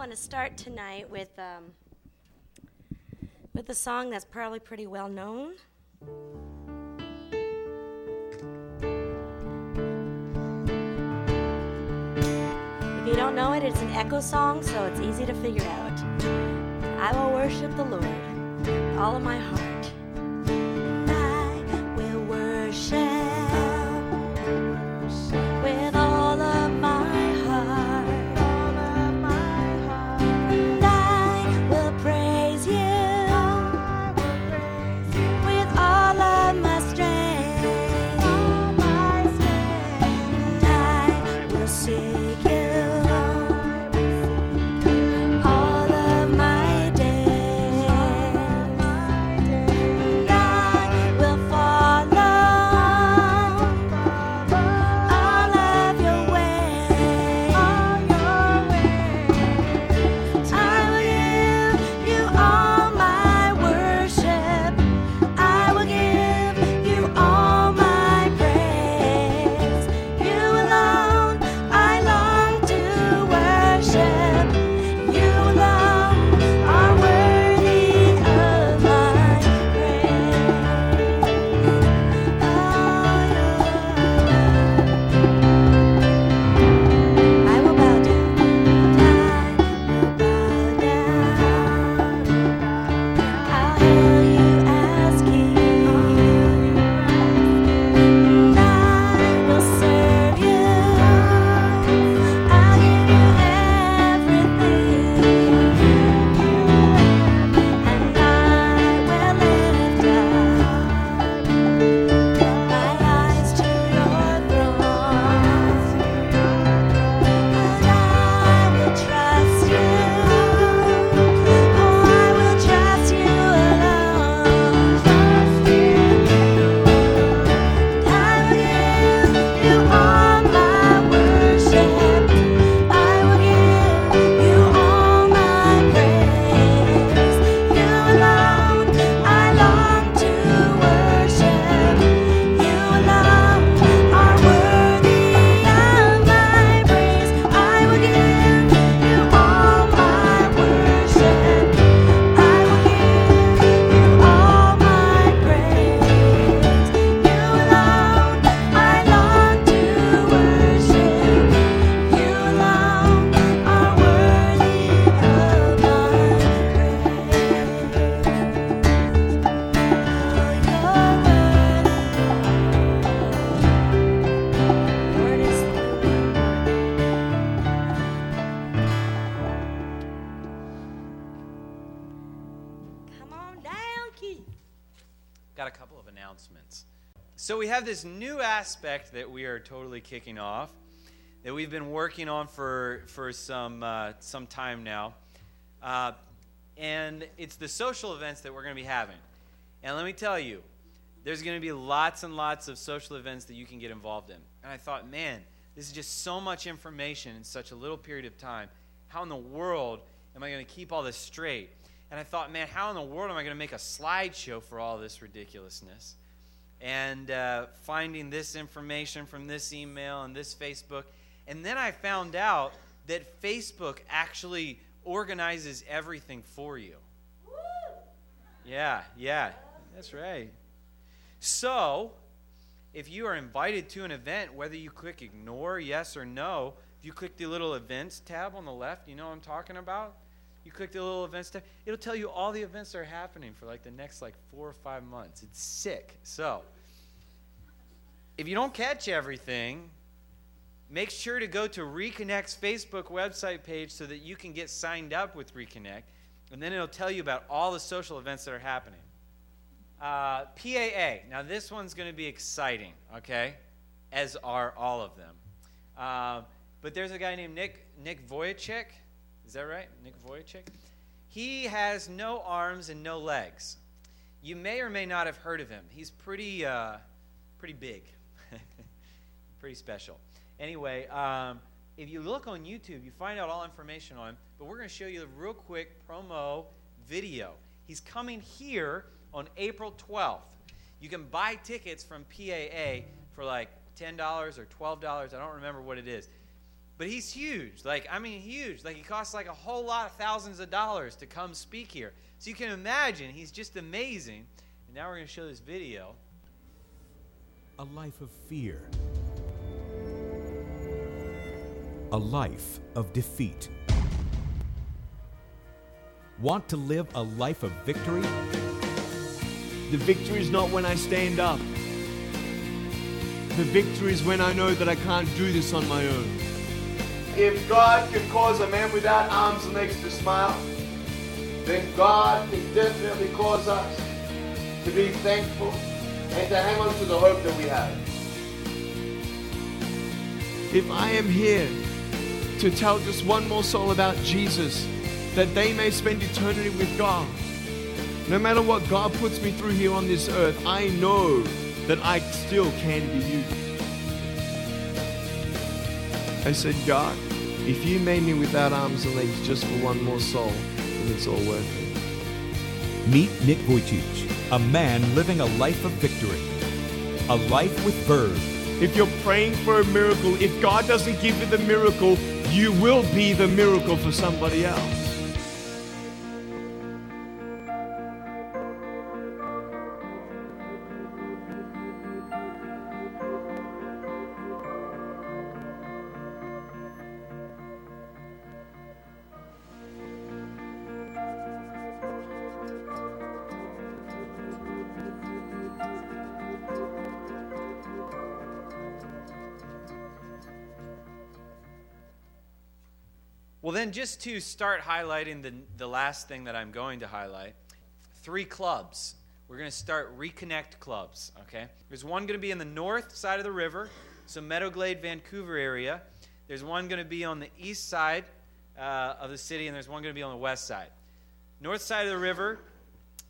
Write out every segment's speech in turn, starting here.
want to start tonight with um, with a song that's probably pretty well known. If you don't know it, it's an echo song, so it's easy to figure out. I will worship the Lord all of my heart. Got a couple of announcements. So we have this new aspect that we are totally kicking off that we've been working on for for some uh, some time now, uh, and it's the social events that we're going to be having. And let me tell you, there's going to be lots and lots of social events that you can get involved in. And I thought, man, this is just so much information in such a little period of time. How in the world am I going to keep all this straight? And I thought, man, how in the world am I going to make a slideshow for all this ridiculousness? And uh, finding this information from this email and this Facebook. And then I found out that Facebook actually organizes everything for you. Yeah, yeah, that's right. So, if you are invited to an event, whether you click ignore, yes or no, if you click the little events tab on the left, you know what I'm talking about? You click the little events tab, it'll tell you all the events that are happening for like the next like four or five months. It's sick. So, if you don't catch everything, make sure to go to Reconnect's Facebook website page so that you can get signed up with Reconnect, and then it'll tell you about all the social events that are happening. Uh, PAA. Now, this one's going to be exciting, okay? As are all of them. Uh, but there's a guy named Nick Nick Vujicic. Is that right? Nick Vujicic? He has no arms and no legs. You may or may not have heard of him. He's pretty, uh, pretty big, pretty special. Anyway, um, if you look on YouTube, you find out all information on him. But we're going to show you a real quick promo video. He's coming here on April 12th. You can buy tickets from PAA for like $10 or $12. I don't remember what it is. But he's huge. Like, I mean, huge. Like, he costs like a whole lot of thousands of dollars to come speak here. So you can imagine he's just amazing. And now we're going to show this video. A life of fear. A life of defeat. Want to live a life of victory? The victory is not when I stand up. The victory is when I know that I can't do this on my own. If God can cause a man without arms and legs to smile, then God can definitely cause us to be thankful and to hang on to the hope that we have. If I am here to tell just one more soul about Jesus, that they may spend eternity with God, no matter what God puts me through here on this earth, I know that I still can be used. I said, God, if you made me without arms and legs just for one more soul, then it's all worth it. Meet Nick Vujicic, a man living a life of victory. A life with verve. If you're praying for a miracle, if God doesn't give you the miracle, you will be the miracle for somebody else. Then, just to start highlighting the, the last thing that I'm going to highlight three clubs. We're going to start Reconnect clubs, okay? There's one going to be in the north side of the river, so Meadowglade, Vancouver area. There's one going to be on the east side uh, of the city, and there's one going to be on the west side. North side of the river,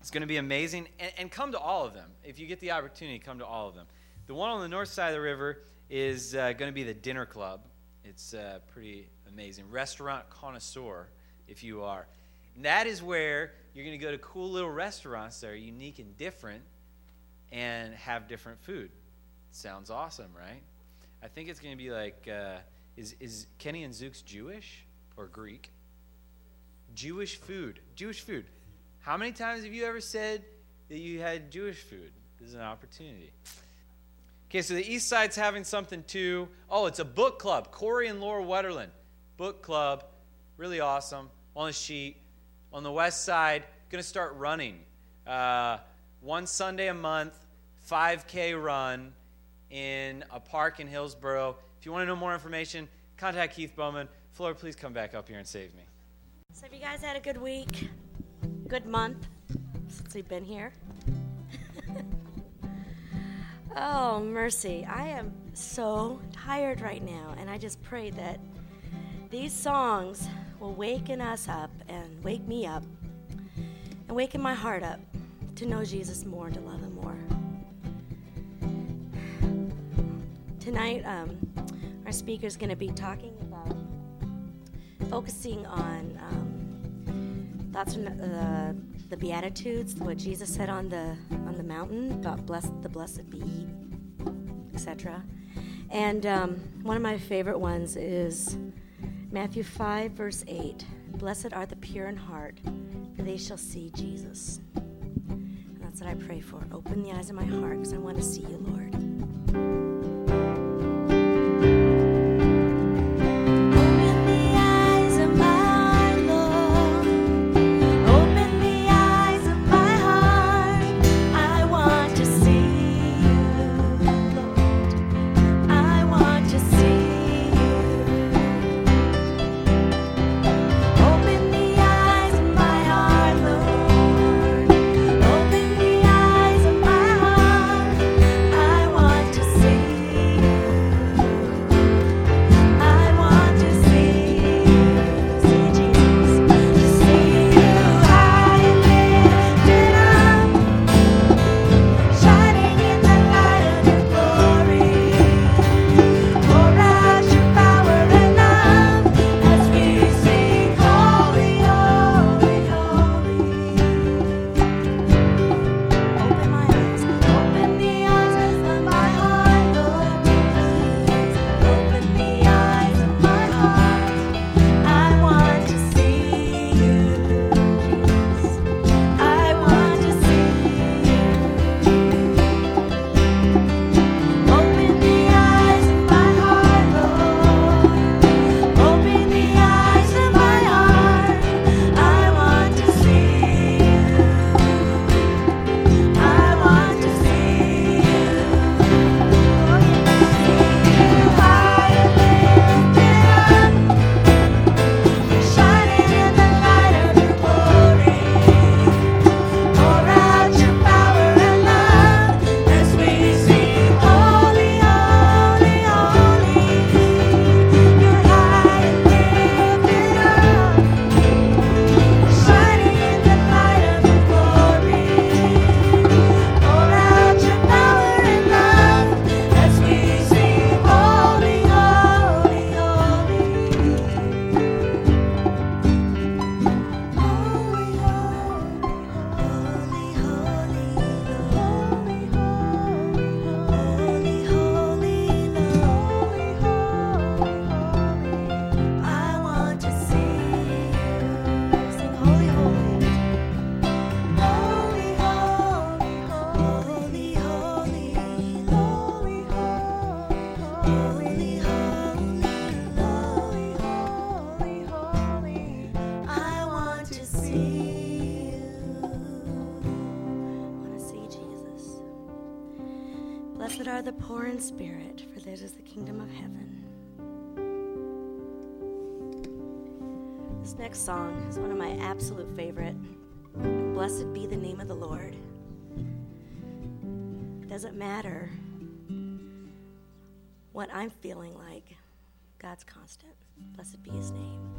it's going to be amazing, and, and come to all of them. If you get the opportunity, come to all of them. The one on the north side of the river is uh, going to be the Dinner Club. It's uh, pretty amazing. Restaurant connoisseur, if you are. And that is where you're going to go to cool little restaurants that are unique and different and have different food. Sounds awesome, right? I think it's going to be like uh, is, is Kenny and Zuke's Jewish or Greek? Jewish food. Jewish food. How many times have you ever said that you had Jewish food? This is an opportunity. Okay, so the East Side's having something too. Oh, it's a book club. Corey and Laura Wetterland. Book club. Really awesome. On the sheet. On the West Side, going to start running. Uh, one Sunday a month, 5K run in a park in Hillsboro. If you want to know more information, contact Keith Bowman. Flora, please come back up here and save me. So, have you guys had a good week? Good month since we've been here? oh, mercy. I am so tired right now, and I just pray that these songs will waken us up and wake me up and waken my heart up to know Jesus more and to love Him more. Tonight, um, our speaker is going to be talking about focusing on um, thoughts from the, the Beatitudes, what Jesus said on the on the mountain about blessed the blessed be, etc. And um, one of my favorite ones is Matthew 5, verse 8. Blessed are the pure in heart, for they shall see Jesus. And that's what I pray for. Open the eyes of my heart, because I want to see you, Lord. Poor in spirit, for theirs is the kingdom of heaven. This next song is one of my absolute favorite. Blessed be the name of the Lord. It doesn't matter what I'm feeling like, God's constant. Blessed be his name.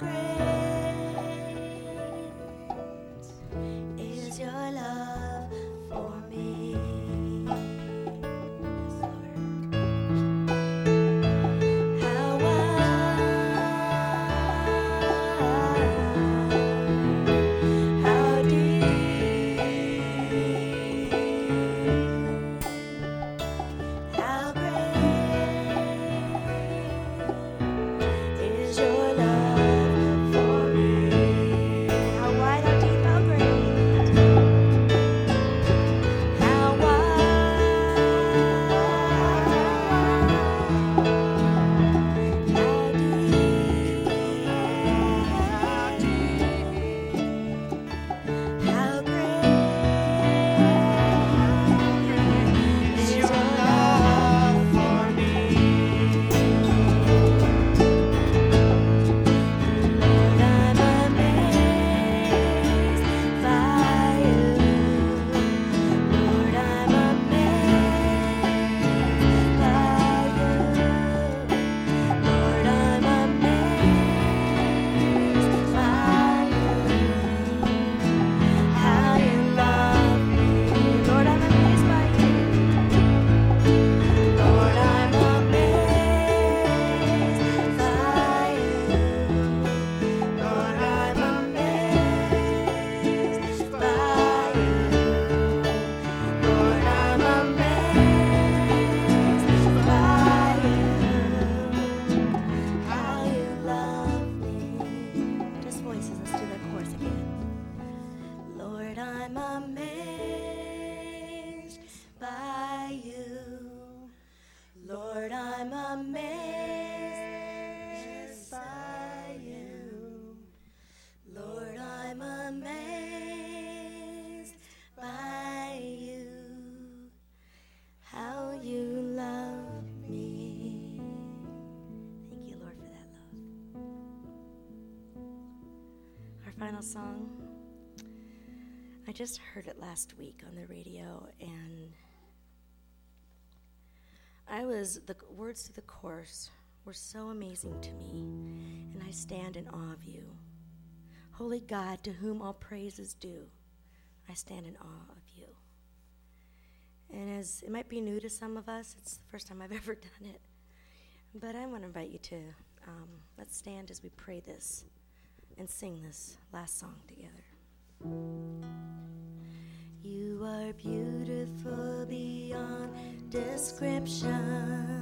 grace. Song. I just heard it last week on the radio, and I was, the words to the chorus were so amazing to me, and I stand in awe of you. Holy God, to whom all praise is due, I stand in awe of you. And as it might be new to some of us, it's the first time I've ever done it. But I want to invite you to um, let's stand as we pray this and sing this last song together. You are beautiful beyond description.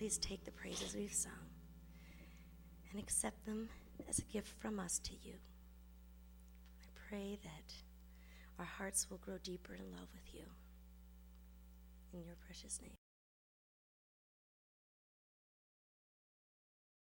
Please take the praises we've sung and accept them as a gift from us to you. Pray that our hearts will grow deeper in love with you. In your precious name.